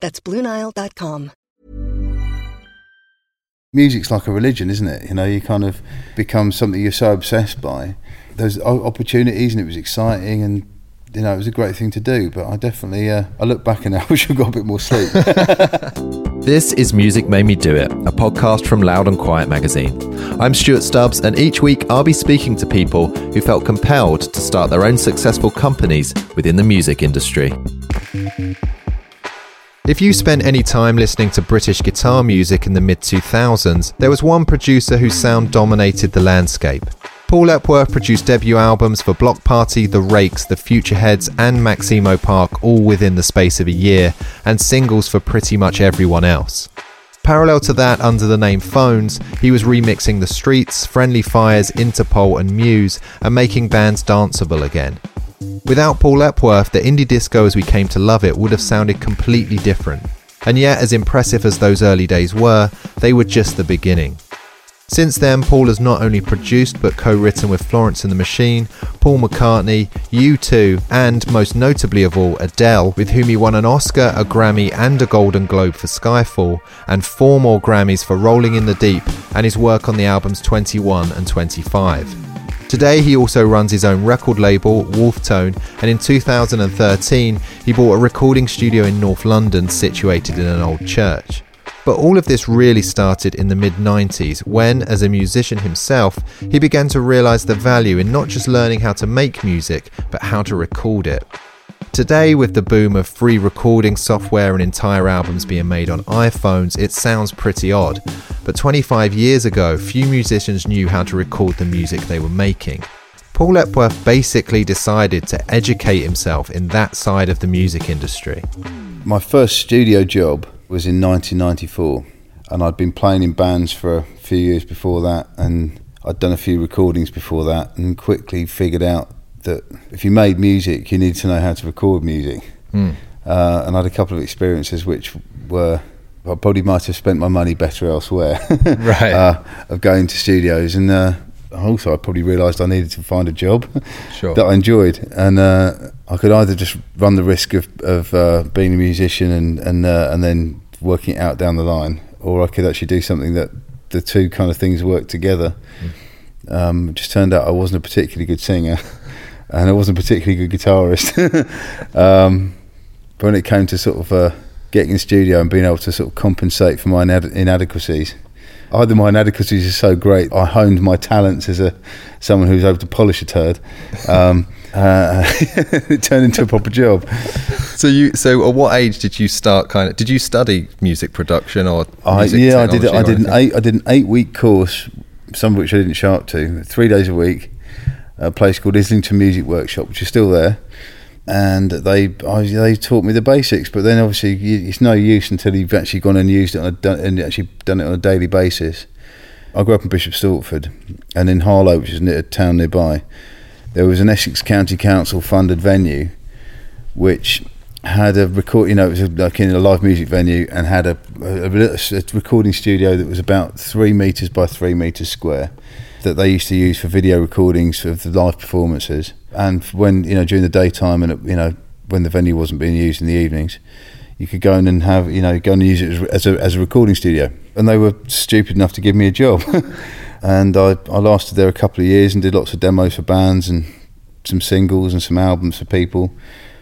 That's BlueNile.com. music's like a religion, isn't it? You know, you kind of become something you're so obsessed by. There's opportunities, and it was exciting, and you know, it was a great thing to do. But I definitely, uh, I look back and I wish I got a bit more sleep. This is Music Made Me Do It, a podcast from Loud and Quiet magazine. I'm Stuart Stubbs, and each week I'll be speaking to people who felt compelled to start their own successful companies within the music industry. If you spent any time listening to British guitar music in the mid 2000s, there was one producer whose sound dominated the landscape. Paul Epworth produced debut albums for Bloc Party, The Rakes, The Futureheads, and Maximo Park all within the space of a year, and singles for pretty much everyone else. Parallel to that, under the name Phones, he was remixing The Streets, Friendly Fires, Interpol, and Muse, and making bands danceable again. Without Paul Epworth, the indie disco as we came to love it would have sounded completely different. And yet, as impressive as those early days were, they were just the beginning. Since then, Paul has not only produced but co written with Florence and the Machine, Paul McCartney, U2, and most notably of all, Adele, with whom he won an Oscar, a Grammy, and a Golden Globe for Skyfall, and four more Grammys for Rolling in the Deep and his work on the albums 21 and 25. Today, he also runs his own record label, Wolf Tone, and in 2013, he bought a recording studio in North London situated in an old church. But all of this really started in the mid 90s when, as a musician himself, he began to realise the value in not just learning how to make music, but how to record it. Today, with the boom of free recording software and entire albums being made on iPhones, it sounds pretty odd. But 25 years ago, few musicians knew how to record the music they were making. Paul Epworth basically decided to educate himself in that side of the music industry. My first studio job was in 1994, and I'd been playing in bands for a few years before that, and I'd done a few recordings before that, and quickly figured out that if you made music, you need to know how to record music. Mm. Uh, and I had a couple of experiences which were I probably might have spent my money better elsewhere. Right. Uh, of going to studios, and uh, also I probably realised I needed to find a job Sure. that I enjoyed, and uh, I could either just run the risk of of uh, being a musician and and uh, and then working it out down the line, or I could actually do something that the two kind of things work together. Um, it just turned out I wasn't a particularly good singer, and I wasn't a particularly good guitarist. um, but when it came to sort of uh, getting in the studio and being able to sort of compensate for my inad- inadequacies, either my inadequacies are so great, I honed my talents as a someone who's able to polish a turd. Um, uh, it turned into a proper job. So you, so at what age did you start? Kind of, did you study music production or? I, music yeah, I did. I did an eight. I did an eight-week course, some of which I didn't show up to. Three days a week, a place called Islington Music Workshop, which is still there. And they I, they taught me the basics, but then obviously it's no use until you've actually gone and used it on a, and actually done it on a daily basis. I grew up in Bishop Stortford, and in Harlow, which is a town nearby, there was an Essex County Council funded venue, which had a record. You know, it was like in a live music venue, and had a, a, a a recording studio that was about three meters by three meters square, that they used to use for video recordings of the live performances. And when you know during the daytime, and you know when the venue wasn't being used in the evenings, you could go in and have you know go and use it as, a as a recording studio. And they were stupid enough to give me a job. and I, I lasted there a couple of years and did lots of demos for bands and some singles and some albums for people.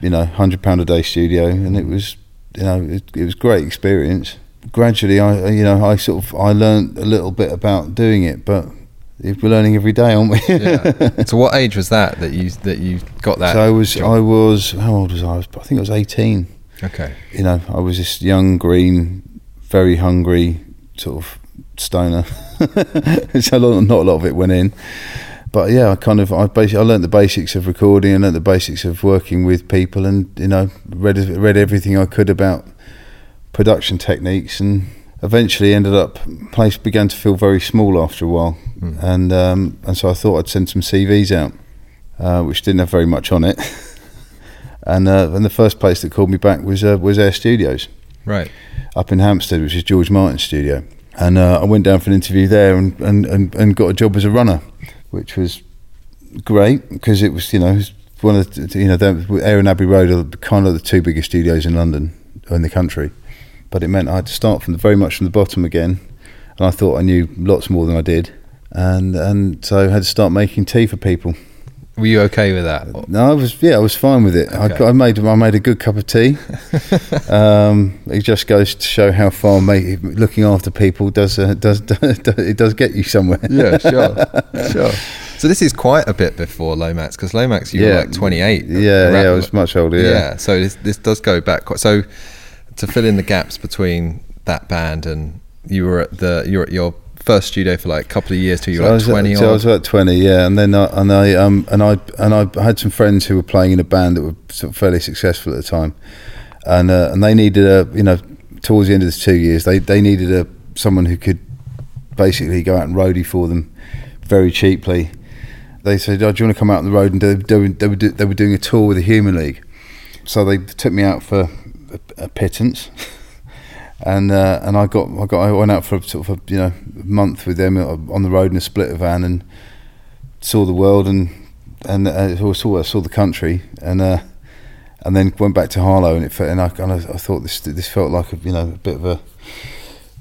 You know, hundred pound a day studio, and it was you know it, it was great experience. gradually, I you know I sort of I learned a little bit about doing it, but we're learning every day, aren't we? yeah. So what age was that that you that you got that? so I was job? I was how old was I? I think I was eighteen. okay. You know, I was this young, green, very hungry sort of stoner. so a lot- not a lot of it went in. But yeah, I kind of I basically I learned the basics of recording. I learned the basics of working with people, and you know read read everything I could about production techniques, and eventually ended up place began to feel very small after a while, and um, and so I thought I'd send some CVs out, uh, which didn't have very much on it. and uh, and the first place that called me back was uh, was Air Studios Right. up in Hampstead, which is George Martin's studio. And uh, I went down for an interview there and, and, and, and got a job as a runner, which was great because it was, you know, was one of the, you know, the, Air and Abbey Road are kind of the two biggest studios in London, or in the country. But it meant I had to start from the, very much from the bottom again. And I thought I knew lots more than I did. And, and so I had to start making tea for people. Were you okay with that? No, I was yeah, I was fine with it. I, Okay. got, I made I made a good cup of tea. um, it just goes to show how far ma- looking after people does uh, does, does it does get you somewhere. Yeah, sure, sure. So this is quite a bit before Lomax because Lomax you were like 28. Yeah, yeah, I was much older. Yeah, Yeah, so this, this does go back quite. So to fill in the gaps between that band and you were at the you were at your first studio for like a couple of years till you were I like was, twenty. at, so I was about twenty, yeah, and then I, and I um and I and I had some friends who were playing in a band that were sort of fairly successful at the time, and uh, and they needed a you know towards the end of the two years they they needed a someone who could basically go out and roadie for them very cheaply. They said, "Oh, do you want to come out on the road?" And they, they, were, they, were, do- they were doing a tour with the Human League, so they took me out for a, a pittance. and uh, and I got I got I went out for sort of a you know month with them on the road in a splitter van and saw the world and and uh, saw saw the country and uh, and then went back to Harlow and it felt, and I and I, I thought this this felt like a you know a bit of a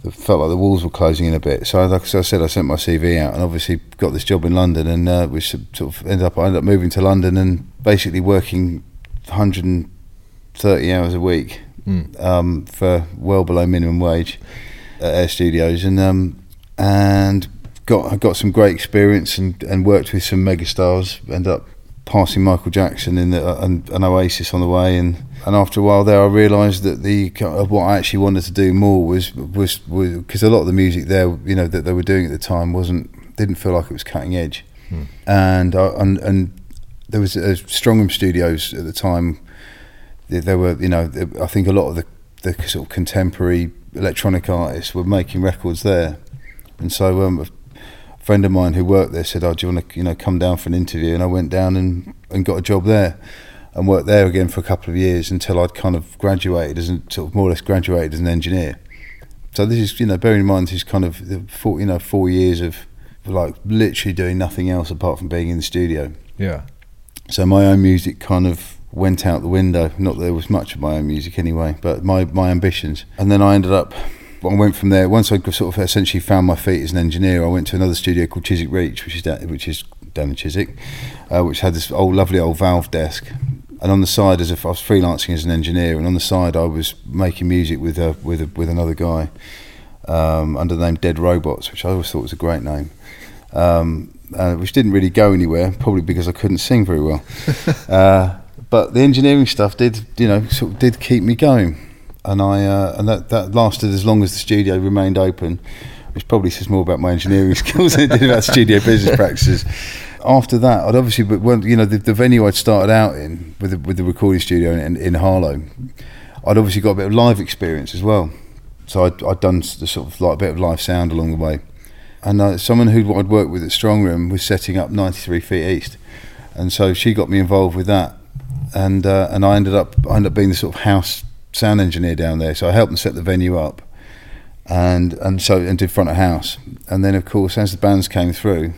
it felt like the walls were closing in a bit. So, like I said, I sent my CV out and obviously got this job in London, and uh, sort of ended up I ended up moving to London and basically working 130 hours a week Mm. um, for well below minimum wage at Air Studios, and um, and got I got some great experience and, and worked with some megastars. Ended up passing Michael Jackson in the, and, and Oasis on the way, and, and after a while there, I realised that the what I actually wanted to do more was was because a lot of the music there, you know, that they were doing at the time wasn't didn't feel like it was cutting edge, and I, and and there was uh, Strongroom Studios at the time. There were, you know, I think a lot of the the sort of contemporary electronic artists were making records there, and so um, a friend of mine who worked there said, "Oh, do you want to, you know, come down for an interview?" And I went down and, and got a job there, and worked there again for a couple of years until I'd kind of graduated as an, sort of more or less graduated as an engineer. So this is, you know, bearing in mind this is kind of the four, you know, four years of like literally doing nothing else apart from being in the studio. Yeah. So my own music kind of went out the window. Not that there was much of my own music anyway, but my, my ambitions. And then I ended up, I went from there. Once I sort of essentially found my feet as an engineer, I went to another studio called Chiswick Reach, which is down, which is down in Chiswick, uh, which had this old lovely old valve desk. And on the side, as if I was freelancing as an engineer, and on the side I was making music with a, with a, with another guy um, under the name Dead Robots, which I always thought was a great name. Um, uh, which didn't really go anywhere, probably because I couldn't sing very well. uh, but the engineering stuff did, you know, sort of did keep me going, and I uh, and that, that lasted as long as the studio remained open, which probably says more about my engineering skills than it did about studio business practices. After that, I'd obviously, but when you know the, the venue I'd started out in with the, with the recording studio in, in Harlow, I'd obviously got a bit of live experience as well. So I'd, I'd done the sort of like a bit of live sound along the way and uh, someone who I'd worked with at Strongroom was setting up 93 Feet East, and so she got me involved with that, and uh, and I ended up I ended up being the sort of house sound engineer down there. So I helped them set the venue up, and and so and did front of house, and then of course as the bands came through.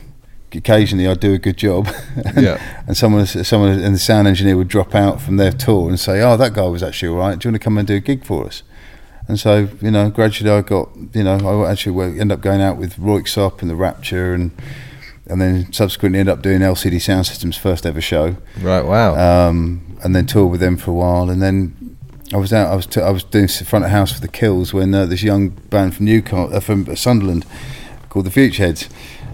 Occasionally, I'd do a good job, and, Yeah. and someone, someone, and the sound engineer would drop out from their tour and say, "Oh, that guy was actually all right. Do you want to come and do a gig for us?" And so, you know, gradually I got, you know, I actually ended up going out with Röyksopp and the Rapture, and and then subsequently ended up doing LCD Soundsystem's first ever show, Right. Wow. um, and then toured with them for a while, and then I was out. I was t- I was doing front of house for the Kills when uh, this young band from Newcastle, uh, from Sunderland, called the Futureheads,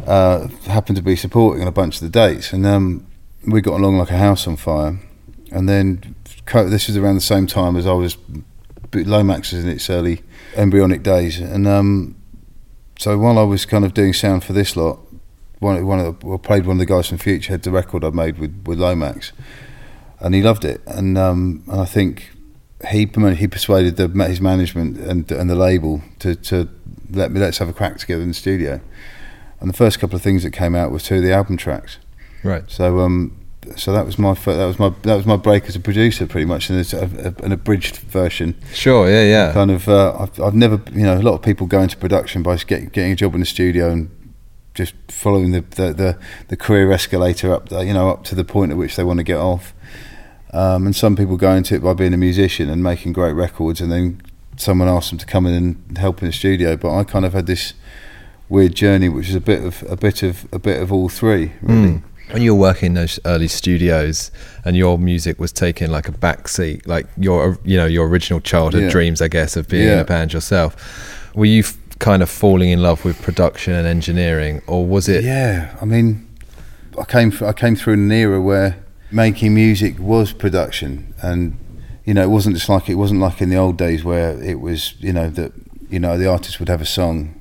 uh, happened to be supporting on a bunch of the dates, and um, we got along like a house on fire. And then this was around the same time as I was Lomax was in its early embryonic days, and um, so while I was kind of doing sound for this lot, one of the, I played one of the guys from Futurehead, the record I made with with Lomax, and he loved it, and um, and I think he he persuaded the, his management and and the label to to let me let's have a crack together in the studio, and the first couple of things that came out was two of the album tracks, right. So um, so that was my that was my that was my break as a producer pretty much in a, an abridged version. Sure, yeah, yeah. Kind of uh, I've, I've never you know a lot of people go into production by get, getting a job in the studio and just following the, the the, the career escalator up you know up to the point at which they want to get off. Um, and some people go into it by being a musician and making great records, and then someone asks them to come in and help in the studio. But I kind of had this weird journey, which is a bit of a bit of a bit of all three, really. Mm. When you were working in those early studios, and your music was taking like a back seat, like your you know your original childhood yeah. dreams, I guess, of being yeah. in a band yourself, were you f- kind of falling in love with production and engineering, or was it? Yeah, I mean, I came I came through an era where making music was production, and you know, it wasn't just like it wasn't like in the old days where it was, you know, that you know the artist would have a song,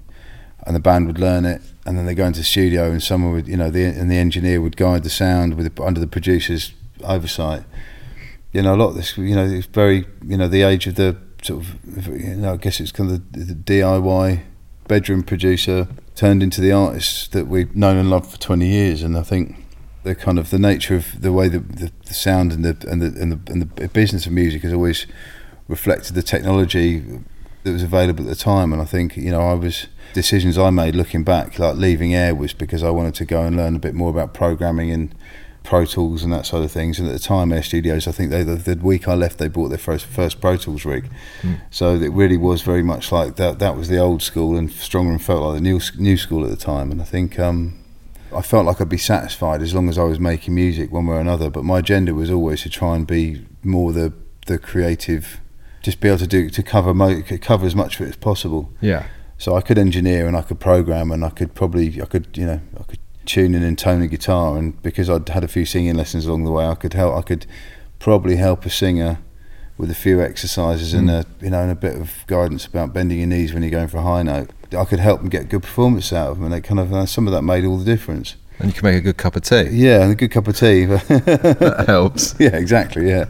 and the band would learn it, and then they go into the studio, and someone would, you know, the and the engineer would guide the sound with under the producer's oversight. You know, a lot of this, you know, it's very, you know, the age of the sort of, you know, I guess it's kind of the, the DIY bedroom producer turned into the artist that we've known and loved for 20 years, and I think the kind of the nature of the way the, the, the sound and the and the, and the and the business of music has always reflected the technology that was available at the time. And I think you know I was decisions I made looking back, like leaving Air, was because I wanted to go and learn a bit more about programming and Pro Tools and that sort of things. And at the time, Air Studios, I think they the, the week I left, they bought their first first Pro Tools rig. Mm. So it really was very much like that. That was the old school, and Strongroom felt like the new new school at the time. And I think. Um, I felt like I'd be satisfied as long as I was making music one way or another. But my agenda was always to try and be more the the creative, just be able to do to cover mo- cover as much of it as possible. Yeah. So I could engineer and I could program and I could probably I could you know I could tune in and tone a guitar and because I'd had a few singing lessons along the way I could help I could probably help a singer with a few exercises mm. and a you know and a bit of guidance about bending your knees when you're going for a high note. I could help them get good performance out of them, and it kind of uh, some of that made all the difference. And you can make a good cup of tea. Yeah, and a good cup of tea. that helps. Yeah, exactly. Yeah.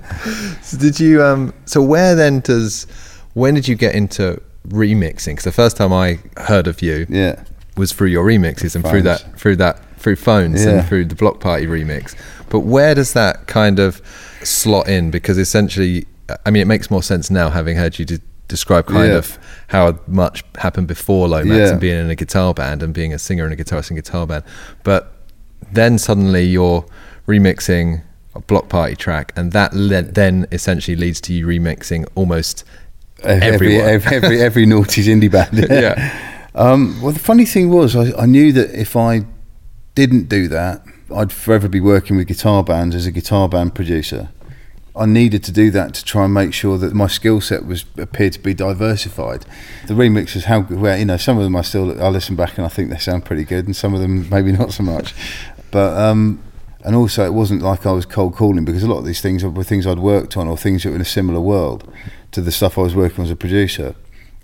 So did you? Um, so where then does? When did you get into remixing? Because the first time I heard of you, yeah, was through your remixes and phones. through that through that through phones yeah. and through the Bloc Party remix. But where does that kind of slot in? Because essentially, I mean, it makes more sense now having heard you describe kind yeah. of how much happened before Lomax yeah. and being in a guitar band and being a singer in a guitarist in a guitar band. But then suddenly you're remixing a Bloc Party track, and that le- then essentially leads to you remixing almost every every, every, every naughty's indie band. yeah. Um, well, the funny thing was, I, I knew that if I didn't do that, I'd forever be working with guitar bands as a guitar band producer. I needed to do that to try and make sure that my skill set was appeared to be diversified. The remixes, how you know, some of them I still I listen back and I think they sound pretty good, and some of them maybe not so much. But um, and also it wasn't like I was cold calling because a lot of these things were things I'd worked on or things that were in a similar world to the stuff I was working on as a producer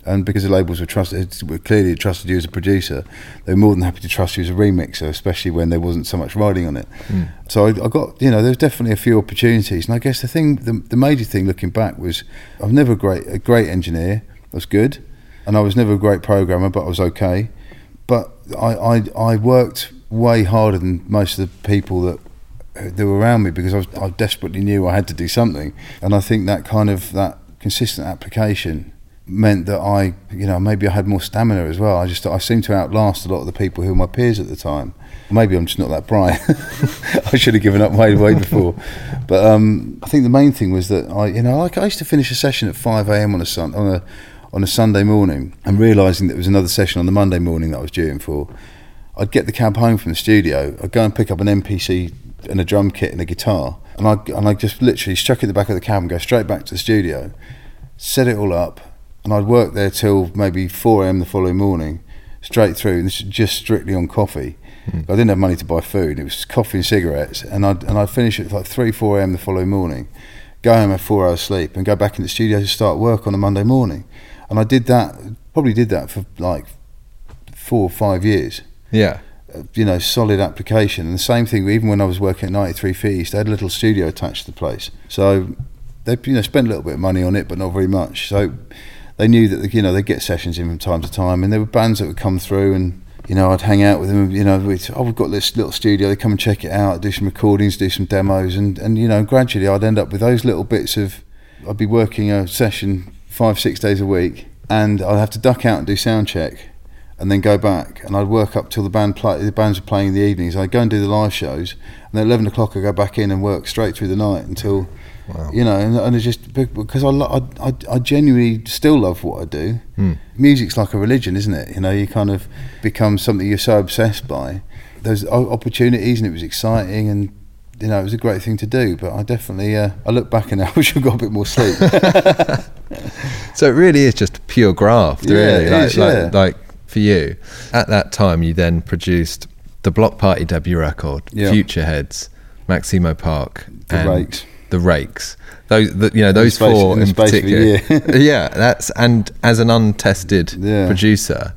and because the labels were trusted, were clearly trusted you as a producer, they were more than happy to trust you as a remixer, especially when there wasn't so much riding on it. Mm. So I, I, got, you know, there was definitely a few opportunities, and I guess the thing, the, the major thing looking back was, I was never a great, a great engineer. I was good, and I was never a great programmer, but I was okay. But I, I, I worked way harder than most of the people that that were around me because I, was, I desperately knew I had to do something, and I think that kind of that consistent application meant that I, you know, maybe I had more stamina as well. I just I seemed to outlast a lot of the people who were my peers at the time. Maybe I'm just not that bright. I should have given up way way before. But um, I think the main thing was that I, you know, like I used to finish a session at 5 a.m. on a sun on a on a Sunday morning, and realizing that there was another session on the Monday morning that I was due in for. I'd get the cab home from the studio. I'd go and pick up an MPC and a drum kit and a guitar, and I and I just literally struck in the back of the cab and go straight back to the studio set it all up, and I'd work there till maybe 4 a.m. the following morning, straight through. And this is just strictly on coffee. Hmm. I didn't have money to buy food. It was coffee and cigarettes, and I'd and I'd finish at like 3, 4 a.m. the following morning, go home have four hours sleep, and go back in the studio to start work on a Monday morning. And I did that, probably did that for like four or five years Yeah. Uh, you know, solid application. And the same thing, even when I was working at 93 Feet East, they had a little studio attached to the place. So they, you know, spent a little bit of money on it, but not very much. So they knew that, you know, they'd get sessions in from time to time. And there were bands that would come through and, you know, I'd hang out with them, you know, we'd, oh, we've got this little studio, they come and check it out, do some recordings, do some demos. And, and, you know, gradually I'd end up with those little bits of, I'd be working a session five, six days a week. And I'd have to duck out and do sound check and then go back and I'd work up till the band play the bands were playing in the evenings. I'd go and do the live shows and at eleven o'clock I'd go back in and work straight through the night until you know and, and it's just because I, lo- I, I I genuinely still love what I do. Music's like a religion, isn't it? You know, you kind of become something you're so obsessed by. There's o- opportunities and it was exciting and you know it was a great thing to do. But I definitely uh, I look back and I wish I got a bit more sleep. So it really is just pure graft, Yeah, really. like, is, like, yeah. like for you, at that time, you then produced the Bloc Party debut record, Yeah. Futureheads, Maximo Park, The and Rakes. The Rakes. Those, the, you know, those space- four in in space of a particular. yeah, that's and as an untested Yeah. producer,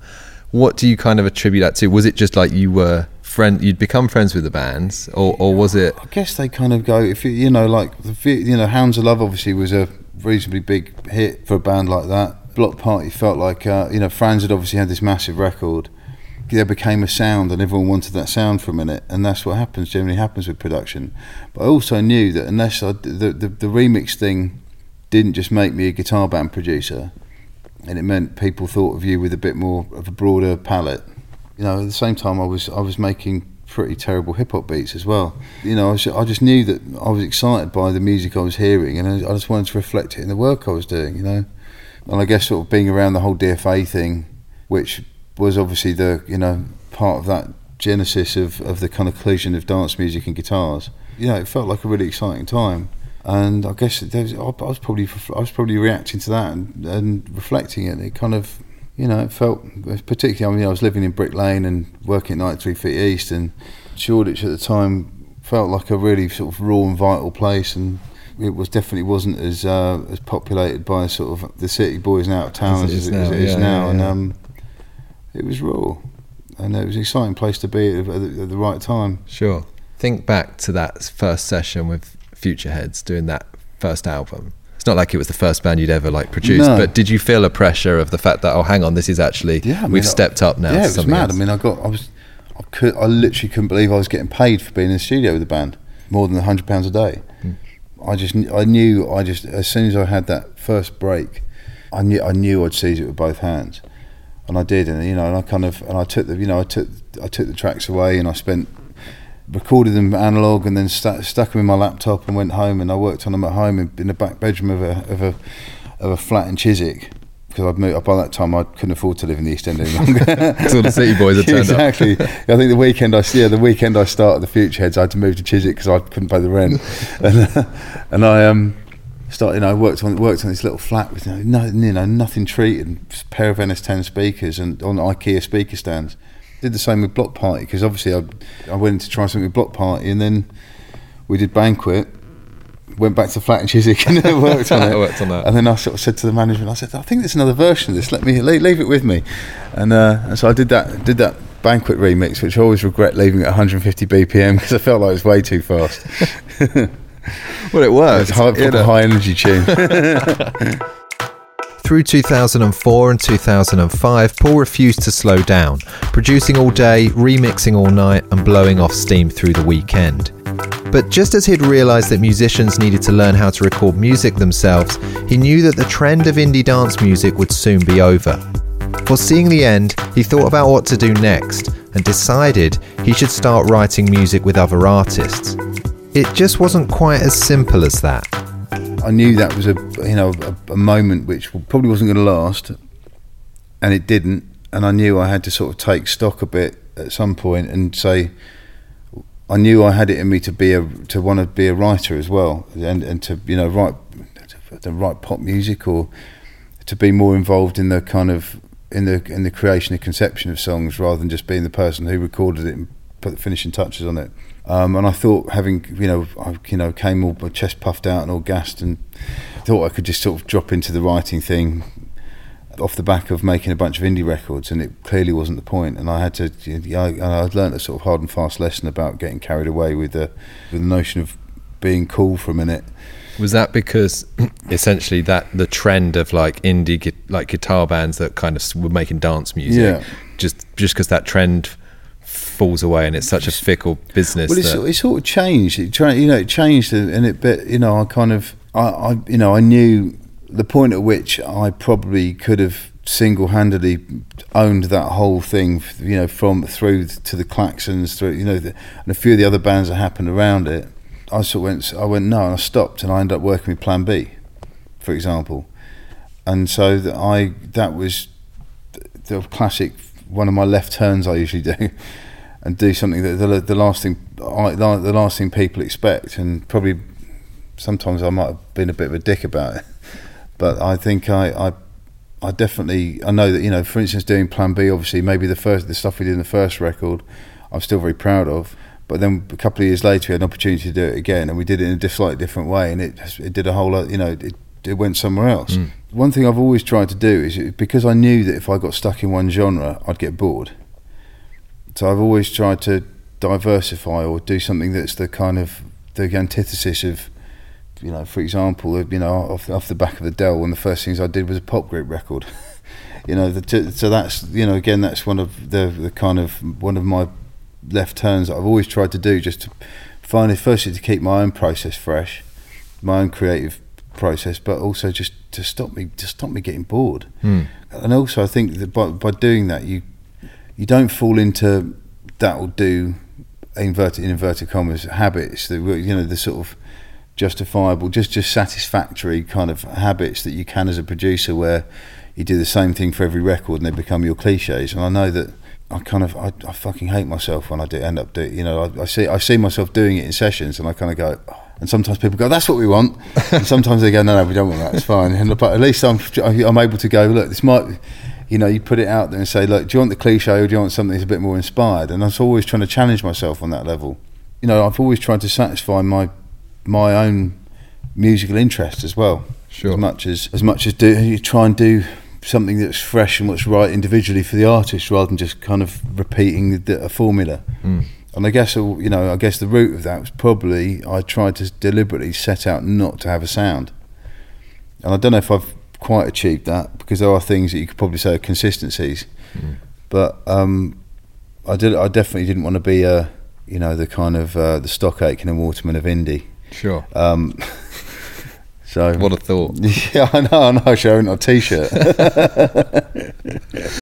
what do you kind of attribute that to? Was it just like you were friend, you'd become friends with the bands, or or was it? I guess they kind of go if you, you know like the you know Hounds of Love obviously was a reasonably big hit for a band like that. Bloc Party felt like uh, you know Franz had obviously had this massive record. There became a sound, and everyone wanted that sound for a minute, and that's what happens. Generally happens with production. But I also knew that unless I, the, the the remix thing didn't just make me a guitar band producer, and it meant people thought of you with a bit more of a broader palette. You know, at the same time, I was I was making pretty terrible hip hop beats as well. You know, I, was, I just knew that I was excited by the music I was hearing, and I, I just wanted to reflect it in the work I was doing. You know, and I guess sort of being around the whole DFA thing, which was obviously the you know part of that genesis of, of the kind of collision of dance music and guitars. You know, it felt like a really exciting time, and I guess there was, I was probably I was probably reacting to that and, and reflecting it. It kind of you know it felt particularly. I mean, I was living in Brick Lane and working at 93 Feet East, and Shoreditch at the time felt like a really sort of raw and vital place and. It was definitely wasn't as uh, as populated by sort of the city boys and out of town As it as, is it, as now, it is yeah, now, yeah, and um, it was raw, and it was an exciting place to be at, the- at the right time. Sure. Think back to that first session with Futureheads doing that first album. It's not like it was the first band you'd ever like produced, No. but did you feel a pressure of the fact that oh, hang on, this is actually Yeah, I mean, we've I- stepped up now? Yeah, it was mad. else? I mean, I got, I was, I could, I literally couldn't believe I was getting paid for being in the studio with the band, more than hundred pounds a day. Hmm. I just, I knew, I just, as soon as I had that first break, I knew, I knew I'd seize it with both hands, and I did, and you know, and I kind of, and I took the, you know, I took, I took the tracks away, and I spent. Recorded them analog and then stu- stuck them in my laptop and went home and I worked on them at home in, in the back bedroom of a of a of a flat in Chiswick because I'd moved by that time I couldn't afford to live in the East End any longer. So the city boys had turned up. exactly. I think the weekend I yeah the weekend I started the Futureheads I had to move to Chiswick because I couldn't pay the rent, and, uh, and I um started you know I worked on worked on this little flat with you know, no, you know nothing treated, pair of NS10 speakers and on IKEA speaker stands. Did the same with Bloc Party because obviously I I went to try something with Bloc Party and then we did Banquet. Went back to the flat in Chiswick and it worked on it. Worked on that. And then I sort of said to the management, I said, I think there's another version of this. Let me leave, leave it with me. And, uh, and so I did that. Did that banquet remix, which I always regret leaving at 150 BPM because I felt like it was way too fast. well, it It's worked. high, you proper know. high energy tune. Through 2004 and 2005, Paul refused to slow down, producing all day, remixing all night, and blowing off steam through the weekend. But just as he'd realised that musicians needed to learn how to record music themselves, he knew that the trend of indie dance music would soon be over. Foreseeing the end, he thought about what to do next and decided he should start writing music with other artists. It just wasn't quite as simple as that. I knew that was a you know a, a moment which probably wasn't going to last, and it didn't. And I knew I had to sort of take stock a bit at some point and say, I knew I had it in me to be a to want to be a writer as well, and and to you know write the right pop music or to be more involved in the kind of in the in the creation and conception of songs rather than just being the person who recorded it and put the finishing touches on it. Um, and I thought having you know I you know came all my chest puffed out and all gassed and thought I could just sort of drop into the writing thing off the back of making a bunch of indie records, and it clearly wasn't the point. And I had to, you know, I, I'd learned a sort of hard and fast lesson about getting carried away with the, with the notion of being cool for a minute. Was that because essentially that the trend of like indie like guitar bands that kind of were making dance music, Yeah. just just because that trend falls away and it's such a fickle business. Well, it's, it sort of changed. It tra- you know, it changed, and it. But you know, I kind of, I, I, you know, I knew the point at which I probably could have single-handedly owned that whole thing. You know, from through to the Klaxons, through you know, the, and a few of the other bands that happened around it. I sort of went, I went no, and I stopped, and I ended up working with Plan B, for example, and so that I that was the classic one of my left turns I usually do, and do something that the, the last thing I, the last thing people expect, and probably sometimes I might have been a bit of a dick about it, but I think I. I I definitely I know that you know for instance doing Plan B obviously maybe the first the stuff we did in the first record I'm still very proud of. But then a couple of years later we had an opportunity to do it again and we did it in a slightly different way and it it did a whole lot you know it, it went somewhere else. Hmm. One thing I've always tried to do is because I knew that if I got stuck in one genre I'd get bored so I've always tried to diversify or do something that's the kind of the antithesis of you know, for example, you know, off, off the back of the Adele, one of the first things I did was a pop group record. you know, the, so that's you know, again, that's one of the the kind of one of my left turns that I've always tried to do, just to find, firstly, to keep my own process fresh, my own creative process, but also just to stop me, to stop me getting bored. Hmm. And also, I think that by by doing that, you you don't fall into that will do inverted in inverted commas habits that were, you know the sort of justifiable just just satisfactory kind of habits that you can as a producer where you do the same thing for every record and they become your cliches. And I know that I kind of I, I fucking hate myself when I do end up doing you know I, I see I see myself doing it in sessions and I kind of go and sometimes people go that's what we want. And sometimes they go no no we don't want that. It's fine. And but at least I'm I'm able to go look this might you know, you put it out there and say, look, do you want the cliche or do you want something that's a bit more inspired? And I was always trying to challenge myself on that level. You know, I've always tried to satisfy my my own musical interest as well. Sure. As much as as much as do you try and do something that's fresh and what's right individually for the artist, rather than just kind of repeating the, a formula. And I guess uh, you know, I guess the root of that was probably I tried to deliberately set out not to have a sound. And I don't know if I've quite achieved that because there are things that you could probably say are consistencies. But um, I did. I definitely didn't want to be a, you know, the kind of uh, the stock Aitken and Waterman of indie. sure. Um, so what a thought. yeah, I know. I know. Showing a t-shirt.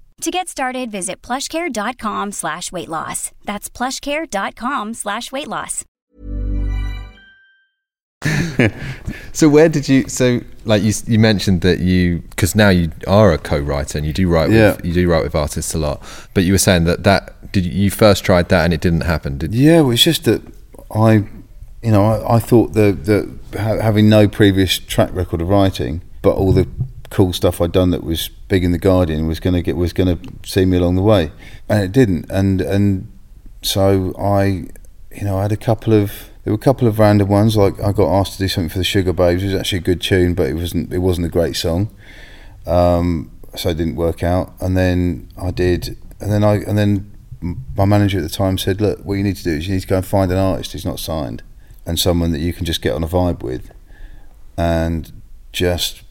To get started, visit plushcare.com slash weight loss. That's plushcare.com slash weight loss. so where did you? So like you you mentioned that you because now you are a co-writer and you do write Yeah. with you do write with artists a lot. But you were saying that that did you, you first tried that and it didn't happen? Did Yeah, well, it's just that I, you know, I, I thought that that having no previous track record of writing, but all the cool stuff I'd done that was big in the Guardian was going to get was going to see me along the way, and it didn't. And and so I, you know, I had a couple of there were a couple of random ones like I got asked to do something for the Sugababes. It was actually a good tune, but it wasn't it wasn't a great song. Um, so it didn't work out. And then I did, and then I and then my manager at the time said, "Look, what you need to do is you need to go and find an artist who's not signed and someone that you can just get on a vibe with, and just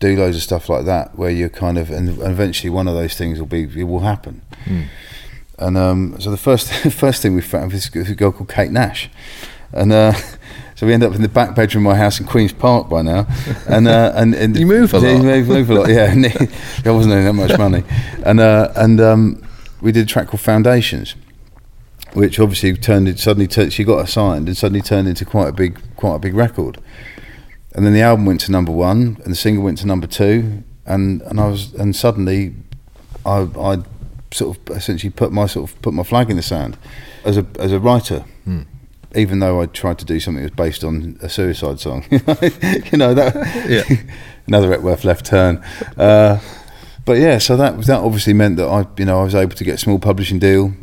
do loads of stuff like that where you're kind of and eventually one of those things will be it will happen." And um, so the first first thing we found was a girl called Kate Nash, and uh, so we end up in the back bedroom of my house in Queens Park by now, and uh, and, and You move a lot. move, move a lot, yeah. I wasn't earning that much money, and uh, and um, we did a track called Foundations, which obviously turned it suddenly. T- she got signed and suddenly turned into quite a big quite a big record, and then the album went to number one and the single went to number two, and and I was and suddenly, I I sort of essentially put my sort of put my flag in the sand as a as a writer. Even though I tried to do something that was based on a suicide song, you know that Yeah. another Epworth left turn. Uh, but yeah, so that that obviously meant that I, you know, I was able to get a small publishing deal,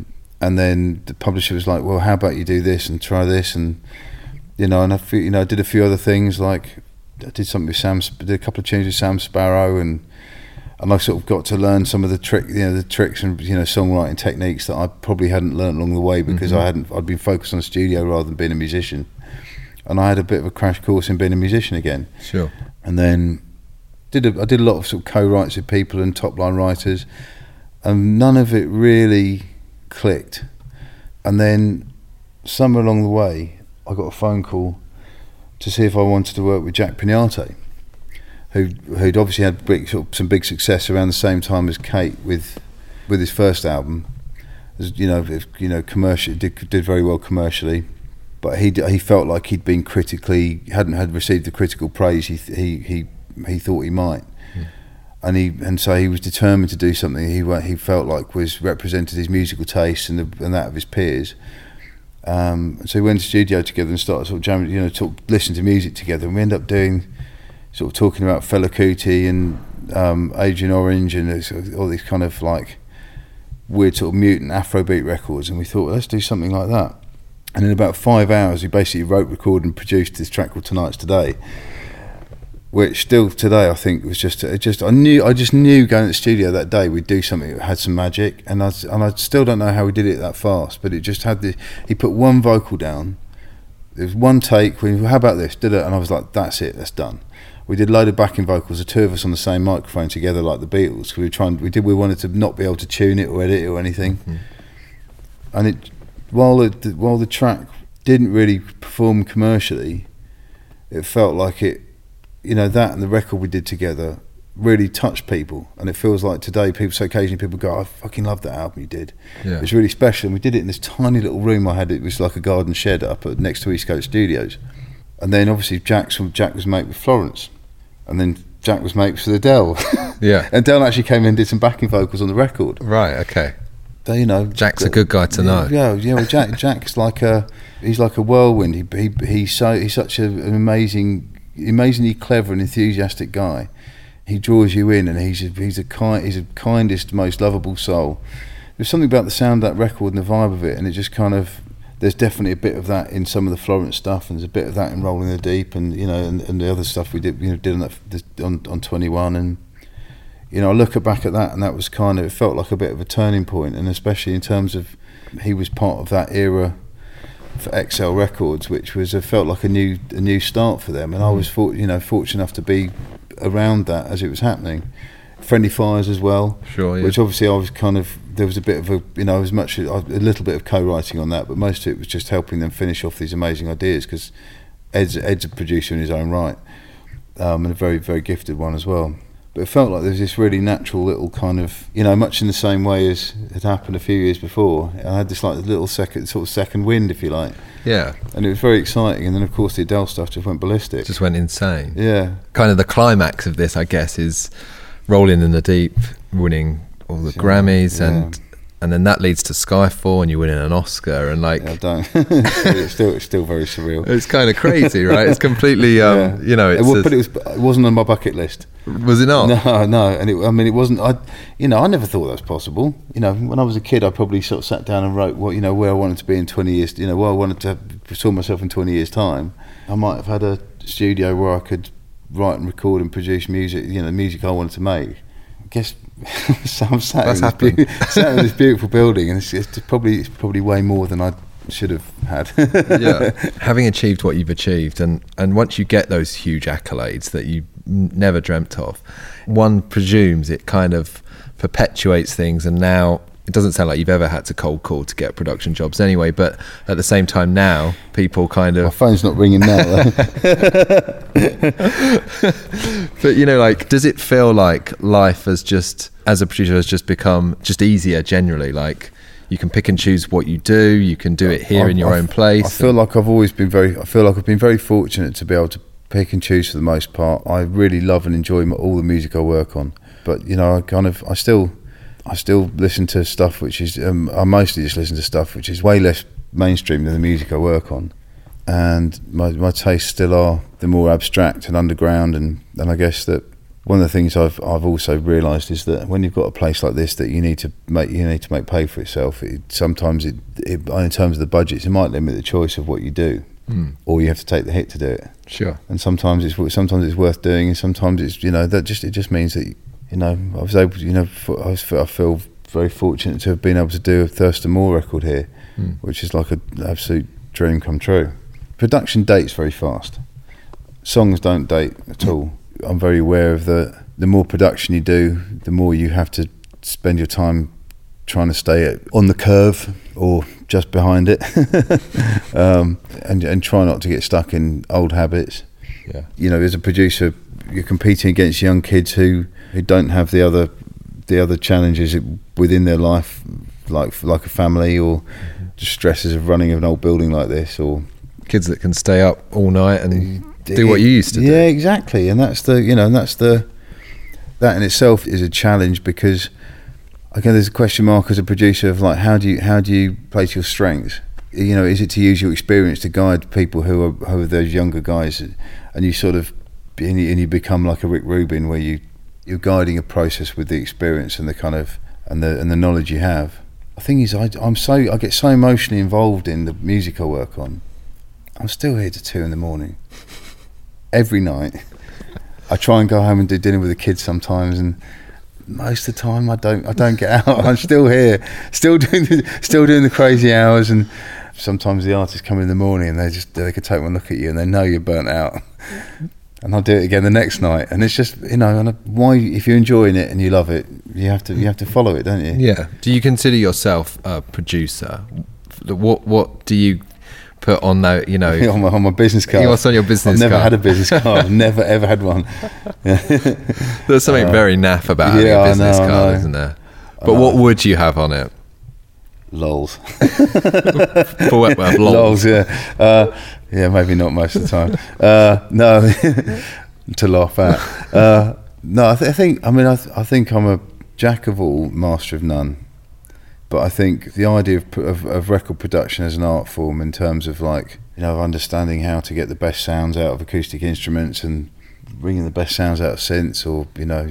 and then the publisher was like, "Well, how about you do this and try this?" And you know, and I, fe- you know, I did a few other things like I did something with Sam, did a couple of changes with Sam Sparro, and and I sort of got to learn some of the trick, you know, the tricks and you know songwriting techniques that I probably hadn't learned along the way because mm-hmm. I hadn't, I'd been focused on studio rather than being a musician, and I had a bit of a crash course in being a musician again Sure. and then did a, I did a lot of sort of co-writes with people and top line writers, and none of it really clicked. And then somewhere along the way, I got a phone call to see if I wanted to work with Jack Peñate, who who'd obviously had big, sort of some big success around the same time as Kate with with his first album. As, you know, if- you know, commercial did did very well commercially, but he he felt like he'd been critically hadn't had received the critical praise he he he he thought he might, hmm. and he and so he was determined to do something he he felt like was represented his musical taste and the, and that of his peers. Um, so we went to the studio together and started sort of jamming, you know, talk, listening to music together, and we ended up doing sort of talking about Fela Kuti and um, Adrian Orange and all these kind of like weird sort of mutant Afrobeat records, and we thought well, let's do something like that. And in about five hours, we basically wrote, recorded, and produced this track called "Tonight's Today," which still today I think was just it just I knew I just knew going to the studio that day we'd do something that had some magic, and I and I still don't know how we did it that fast, but it just had the he put one vocal down. There was one take. We how about this? Did it? And I was like, that's it. That's done. We did a load of backing vocals, the two of us on the same microphone together, like the Beatles. We were trying. We did. We wanted to not be able to tune it or edit it or anything. Mm-hmm. And it, while the while the track didn't really perform commercially, it felt like it. You know that and the record we did together really touched people, and it feels like today people. So occasionally people go, "I fucking love that album you did." Yeah. It's really special. And we did it in this tiny little room I had. It was like a garden shed up at, next to East Coast Studios. And then obviously Jack's from Jack was mate with Florence, and then Jack was mates with Adele. Yeah. and Adele actually came in and did some backing vocals on the record. Right. Okay. They, you know, Jack's a good guy to know. Yeah, yeah. Well, Jack, Jack's like a he's like a whirlwind. He, he he's so he's such a, an amazing, amazingly clever and enthusiastic guy. He draws you in, and he's a, he's a kind he's the kindest, most lovable soul. There's something about the sound of that record and the vibe of it, and it just kind of there's definitely a bit of that in some of the Florence stuff, and there's a bit of that in Rolling the Deep, and you know, and, and the other stuff we did you know did on that on on 21 and you know, I look back at that, and that was kind of it felt like a bit of a turning point, and especially in terms of he was part of that era for XL Records, which was it felt like a new a new start for them, and I was for, you know fortunate enough to be around that as it was happening. Friendly Fires as well, Sure, yeah. which obviously I was kind of there was a bit of a you know as much a little bit of co-writing on that, but most of it was just helping them finish off these amazing ideas because Ed's Ed's a producer in his own right, um, and a very very gifted one as well. But it felt like there was this really natural little kind of, you know, much in the same way as had happened a few years before. I had this like little second, sort of second wind, if you like. Yeah. And it was very exciting. And then, of course, the Adele stuff just went ballistic. Just went insane. Yeah. Kind of the climax of this, I guess, is Rolling in the Deep winning all the Grammys yeah. and and then that leads to Skyfall and you winning an Oscar and like Yeah, I don't. it's still, it's still very surreal. it's kind of crazy, right? It's completely, um, Yeah. you know, It it's wa- a- but it was. It wasn't on my bucket list. was it not? No, no, and it, I mean, it wasn't. I, you know, I never thought that was possible. You know, when I was a kid, I probably sort of sat down and wrote what you know where I wanted to be in twenty years. You know, where I wanted to saw myself in twenty years' time. I might have had a studio where I could write and record and produce music. You know, the music I wanted to make. I guess so I'm sat That's in, this sat in this beautiful building, and it's, it's probably it's probably way more than I should have had. yeah. Having achieved what you've achieved, and, and once you get those huge accolades that you never dreamt of, one presumes it kind of perpetuates things. And now it doesn't sound like you've ever had to cold call to get production jobs anyway. But at the same time, now people kind of. My phone's not ringing now. But you know, like, does it feel like life has just, as a producer, has just become just easier generally? Like, you can pick and choose what you do. You can do it here I- in your I- own place. I feel like I've always been very. I feel like I've been very fortunate to be able to pick and choose for the most part. I really love and enjoy all the music I work on, but you know, I kind of, I still, I still listen to stuff which is. Um, I mostly just listen to stuff which is way less mainstream than the music I work on, and my my tastes still are the more abstract and underground, and and I guess that. One of the things I've I've also realised is that when you've got a place like this that you need to make you need to make pay for itself. It, sometimes it, it in terms of the budgets it might limit the choice of what you do, or you have to take the hit to do it. sure. And sometimes it's sometimes it's worth doing, and sometimes it's you know that just it just means that you know I was able to, you know I, was, I feel very fortunate to have been able to do a Thurston Moore record here, which is like an absolute dream come true. Production dates very fast. Songs don't date at all. I'm very aware of the the more production you do, the more you have to spend your time trying to stay on the curve or just behind it, um, and and try not to get stuck in old habits. Yeah. You know, as a producer, you're competing against young kids who, who don't have the other the other challenges within their life, like like a family or just stresses of running an old building like this, or kids that can stay up all night and do what you used to yeah, do. Yeah, exactly. And that's the you know, and that's the that in itself is a challenge because again, there's a question mark as a producer of like how do you how do you place your strengths? You know, is it to use your experience to guide people who are who are those younger guys, and you sort of and you, and you become like a Rick Rubin where you you're guiding a process with the experience and the kind of and the and the knowledge you have. The thing is, I, I'm so I get so emotionally involved in the music I work on. I'm still here to two in the morning every night. I try and go home and do dinner with the kids sometimes, and most of the time I don't. I don't get out. I'm still here, still doing, the, still doing the crazy hours. And sometimes the artists come in the morning and they just they could take one look at you and they know you're burnt out. And I'll do it again the next night, and it's just you know, and why if you're enjoying it and you love it, you have to you have to follow it, don't you? Yeah. Do you consider yourself a producer? What What do you put on that? You know, on, my, on my business card. What's on your business I've never card? had a business card. I've never ever had one. there's something very naff about having Uh, yeah, a business know, card, isn't there? But what would you have on it? Lols. For what? Well, lols. Lols, yeah. Uh, yeah, maybe not most of the time. Uh, no, to laugh at. Uh, no, I, th- I think, I mean, I, th- I think I'm a jack of all, master of none. But I think the idea of, of, of record production as an art form, in terms of like, you know, understanding how to get the best sounds out of acoustic instruments and bringing the best sounds out of synths, or you know,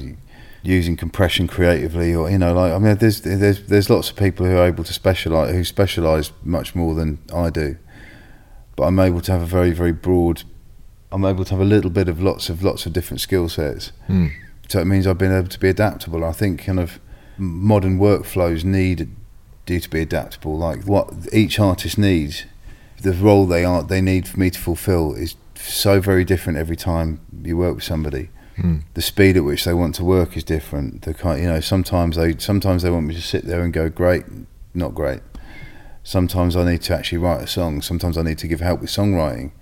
using compression creatively, or you know, like I mean, there's there's there's lots of people who are able to specialize, who specialize much more than I do. But I'm able to have a very very broad. I'm able to have a little bit of lots of lots of different skill sets. Hmm. So it means I've been able to be adaptable. I think kind of modern workflows need you to be adaptable. Like what each artist needs, the role they are they need for me to fulfil is so very different every time you work with somebody. Hmm. The speed at which they want to work is different. The kind, you know, sometimes they sometimes they want me to sit there and go, great, not great. Sometimes I need to actually write a song. Sometimes I need to give help with songwriting,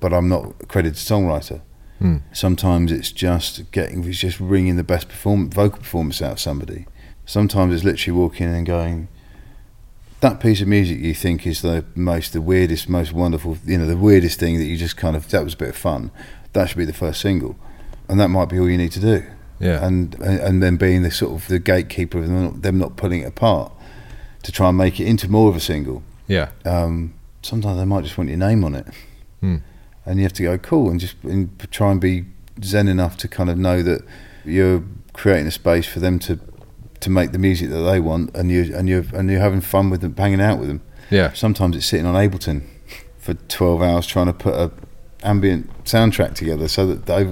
but I'm not accredited songwriter. Hmm. Sometimes it's just getting, it's just ringing the best perform, vocal performance out of somebody. Sometimes it's literally walking in and going, that piece of music you think is the most, the weirdest, most wonderful, you know, the weirdest thing that you just kind of, that was a bit of fun. That should be the first single. And that might be all you need to do. Yeah. And, and, then being the sort of the gatekeeper of them not, them not pulling it apart to try and make it into more of a single Yeah. um, sometimes they might just want your name on it, Hmm. and you have to go cool and just and try and be zen enough to kind of know that you're creating a space for them to to make the music that they want, and you and you and you're having fun with them, hanging out with them. Yeah. Sometimes it's sitting on Ableton for 12 hours trying to put a ambient soundtrack together so that they.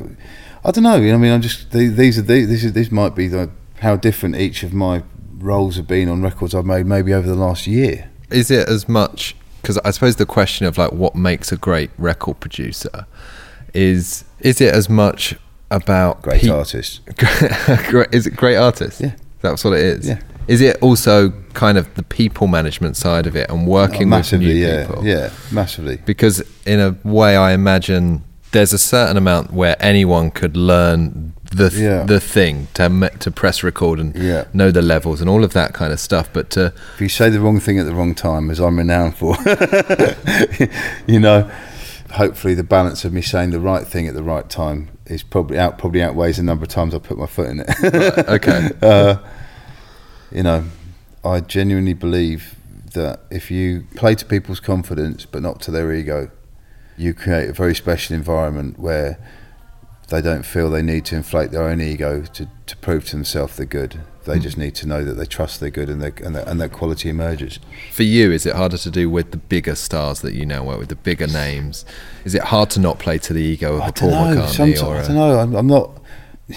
I don't know. I mean, I'm just these are the, this is this might be the how different each of my roles have been on records I've made maybe over the last year. Is it as much because I suppose the question of like what makes a great record producer is is it as much about Great pe- artists. Great- is it great artists? Yeah. That's what it is. Yeah. Is it also kind of the people management side of it and working oh, with massively, new yeah, people? yeah, massively. Because in a way, I imagine there's a certain amount where anyone could learn the th- Yeah. the thing to to press record and Yeah. know the levels and all of that kind of stuff. But to If you say the wrong thing at the wrong time, as I'm renowned for, you know, hopefully the balance of me saying the right thing at the right time is probably out probably outweighs the number of times I put my foot in it. okay, uh, you know, I genuinely believe that if you play to people's confidence but not to their ego, you create a very special environment where they don't feel they need to inflate their own ego to, to prove to themselves they're good. They mm. just need to know that they trust they're good and, they and, that- and that quality emerges. for you, is it harder to do with the bigger stars that you now work with, the bigger names? Is it hard to not play to the ego of I a Paul know. McCartney or I don't know. I'm, I'm not.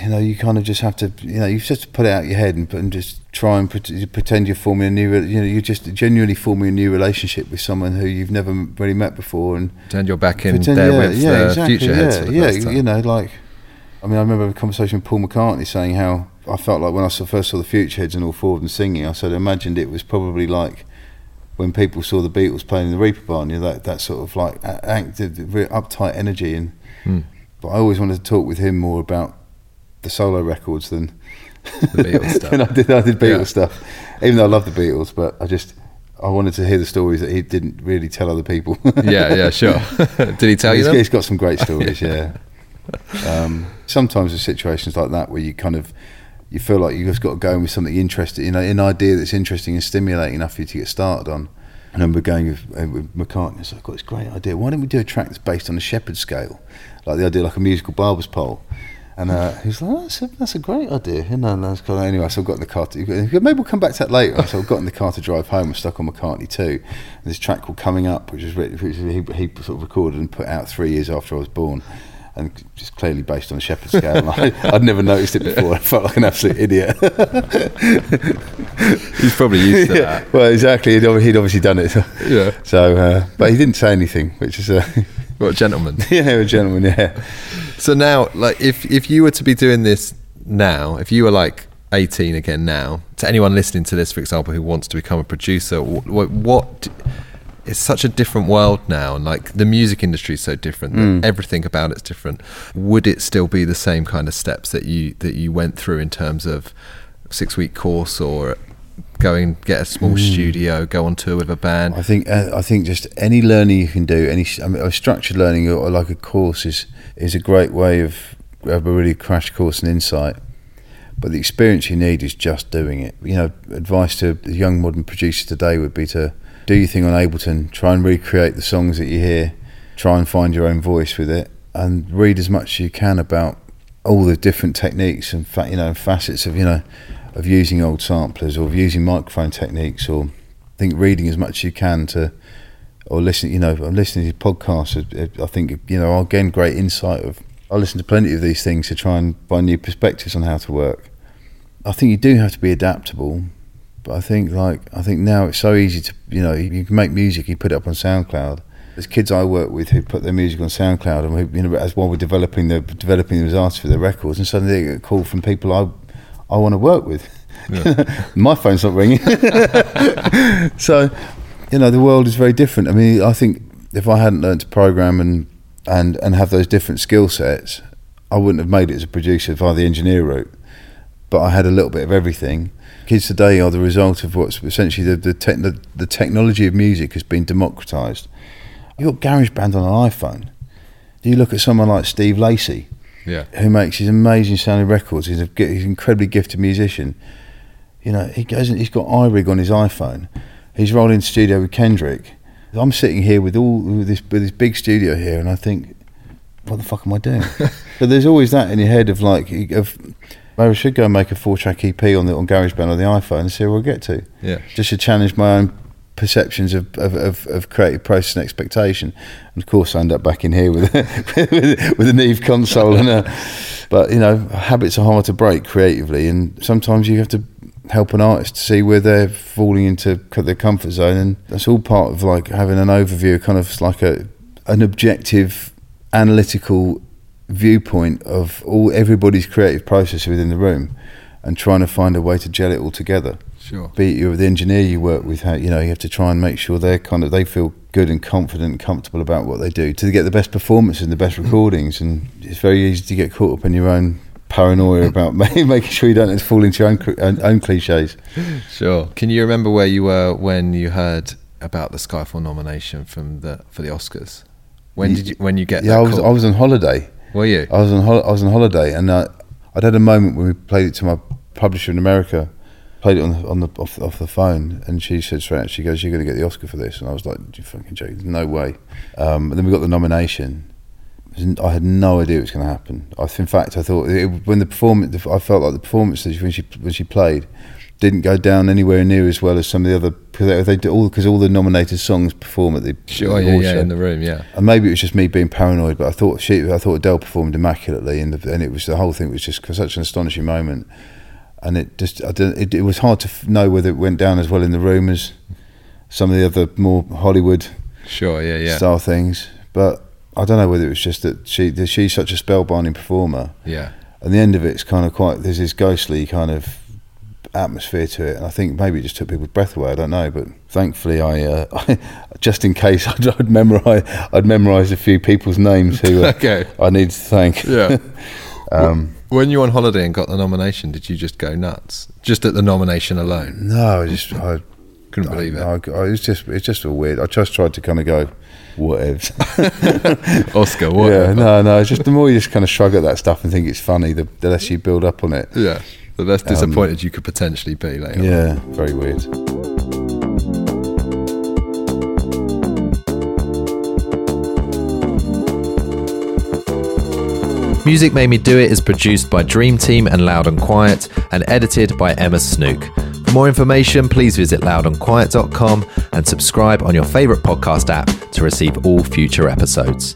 You know, you kind of just have to. You know, you just put it out your head and, and just try and pret- pretend you're forming a new. You know, you're just genuinely forming a new relationship with someone who you've never really met before, and pretend you're back in pretend, there yeah, with yeah, exactly, future yeah, heads for the yeah, you know, like. I mean, I remember a conversation with Paul McCartney saying how I felt like when I saw, first saw the Futureheads and all four of them singing, I said I imagined it was probably like when people saw the Beatles playing in the Reeperbahn, you know, that, that sort of like active, very uptight energy. And Hmm. But I always wanted to talk with him more about the solo records than The Beatles stuff. than I did, I did Beatles Yeah. stuff. Even though I love the Beatles, but I just I wanted to hear the stories that he didn't really tell other people. yeah, yeah, sure. Did he tell you He's- them? he's got some great stories, yeah. Um, sometimes there's situations like that where you kind of you feel like you've just got to go in with something interesting, you know, an idea that's interesting and stimulating enough for you to get started on. And I remember going with, uh, with McCartney, I said, I've got this great idea. Why don't we do a track that's based on a Shepard scale? Like the idea, like a musical barber's pole. And uh, he was like, oh, that's, a, that's a great idea. You know, and I was kind of, anyway, so I got in the car. To, maybe we'll come back to that later. So I got in the car to drive home. I'm stuck on McCartney too. And this track called Coming Up, which was written, which he, he sort of recorded and put out three years after I was born. And just clearly based on a Shepard scale. I, I'd never noticed it before. I felt like an absolute idiot. He's probably used to that. well, exactly. He'd, he'd obviously done it. Yeah. So, uh, but he didn't say anything, which is, uh, What a gentleman. yeah, a gentleman, yeah. So now, like, if if you were to be doing this now, if you were like 18 again now, to anyone listening to this, for example, who wants to become a producer, wh- what, what it's such a different world now, and like the music industry is so different. that Everything about it's different. Would it still be the same kind of steps that you that you went through in terms of six week course or go and get a small studio, go on tour with a band? I think uh, I think just any learning you can do, any I mean, structured learning or, or like a course is is a great way of, of a really crash course and insight. But the experience you need is just doing it. You know, advice to the young modern producer today would be to do your thing on Ableton, try and recreate the songs that you hear, try and find your own voice with it, and read as much as you can about all the different techniques and fa- you know facets of you know of using old samplers or of using microphone techniques or I think reading as much as you can to or listen you know I'm listening to podcasts I think you know I'll gain great insight of I listen to plenty of these things to try and find new perspectives on how to work. I think you do have to be adaptable but I think like I think now it's so easy to you know you, can make music you put it up on SoundCloud. There's kids I work with who put their music on SoundCloud and we, you know as while we're developing the developing them as artists for their records and suddenly they get a call from people I I want to work with. My phone's not ringing. So you know the world is very different I mean I think if I hadn't learned to program and and and have those different skill sets I wouldn't have made it as a producer via the engineer route, but I had a little bit of everything. Kids today are the result of what's essentially the the, te- the, the technology of music has been democratized. You got GarageBand on an iPhone. Do you look at someone like Steve Lacy, Yeah. who makes these amazing sounding records? He's, a, he's an incredibly gifted musician. You know, he goes. and- He's got iRig on his iPhone. He's rolling studio with Kendrick. I'm sitting here with all with this with this big studio here, and I think, what the fuck am I doing? but there's always that in your head of like, of maybe I should go and make a four track EP on the on GarageBand on the iPhone and see where I get to. Yeah. Just to challenge my own perceptions of, of, of, of creative process and expectation. And of course, I end up back in here with with, with a Neve console and a. But you know, habits are hard to break creatively, and sometimes you have to help an artist to see where they're falling into their comfort zone, and that's all part of like having an overview, kind of like a an objective, analytical viewpoint of all everybody's creative process within the room, and trying to find a way to gel it all together Sure. be it you're the engineer you work with, how you know you have to try and make sure they're kind of they feel good and confident and comfortable about what they do to get the best performance and the best recordings. And it's very easy to get caught up in your own paranoia about making sure you don't fall into your own, own, own cliches. Sure. Can you remember where you were when you heard about the Skyfall nomination from the for the Oscars? When did you when you get Yeah, that I was call? I was on holiday. Were you? I was on hol- I was on holiday, and uh, I'd had a moment when we played it to my publisher in America. Played it on the, on the off, off the phone, and she said straight out, she goes, "You're going to get the Oscar for this," and I was like, "You fucking joking? No way!" Um, and then we got the nomination. I had no idea it was going to happen. I, in fact, I thought it, when the performance, I felt like the performance that when she when she played didn't go down anywhere near as well as some of the other because they, they all because all the nominated songs perform at the Sure. Yeah. Yeah. In the room. Yeah. And maybe it was just me being paranoid, but I thought she, I thought Adele performed immaculately, and, the, and it was the whole thing was just such an astonishing moment, and it just, I didn't, it, it was hard to f- know whether it went down as well in the room as some of the other more Hollywood Sure. Yeah. Yeah. style things, but I don't know whether it was just that she, that she's such a spellbinding performer, yeah. and the end of it's kind of quite, there's this ghostly kind of atmosphere to it, and I think maybe it just took people's breath away. I don't know, but thankfully, I, uh, just in case, I'd, I'd memorize, I'd memorize a few people's names who uh, Okay. I need to thank. Yeah. um, When you were on holiday and got the nomination, did you just go nuts? Just at the nomination alone? no, I just I Couldn't believe it. I, I, it's just it's just all weird. I just tried to kind of go, whatever. Oscar, what? yeah, no, no. It's just the more you just kind of shrug at that stuff and think it's funny, the, the less you build up on it. Yeah. The less um, disappointed you could potentially be later. on. Yeah, very weird. Music Made Me Do It is produced by Dream Team and Loud and Quiet and edited by Emma Snook. For more information, please visit loudandquiet.com and subscribe on your favourite podcast app to receive all future episodes.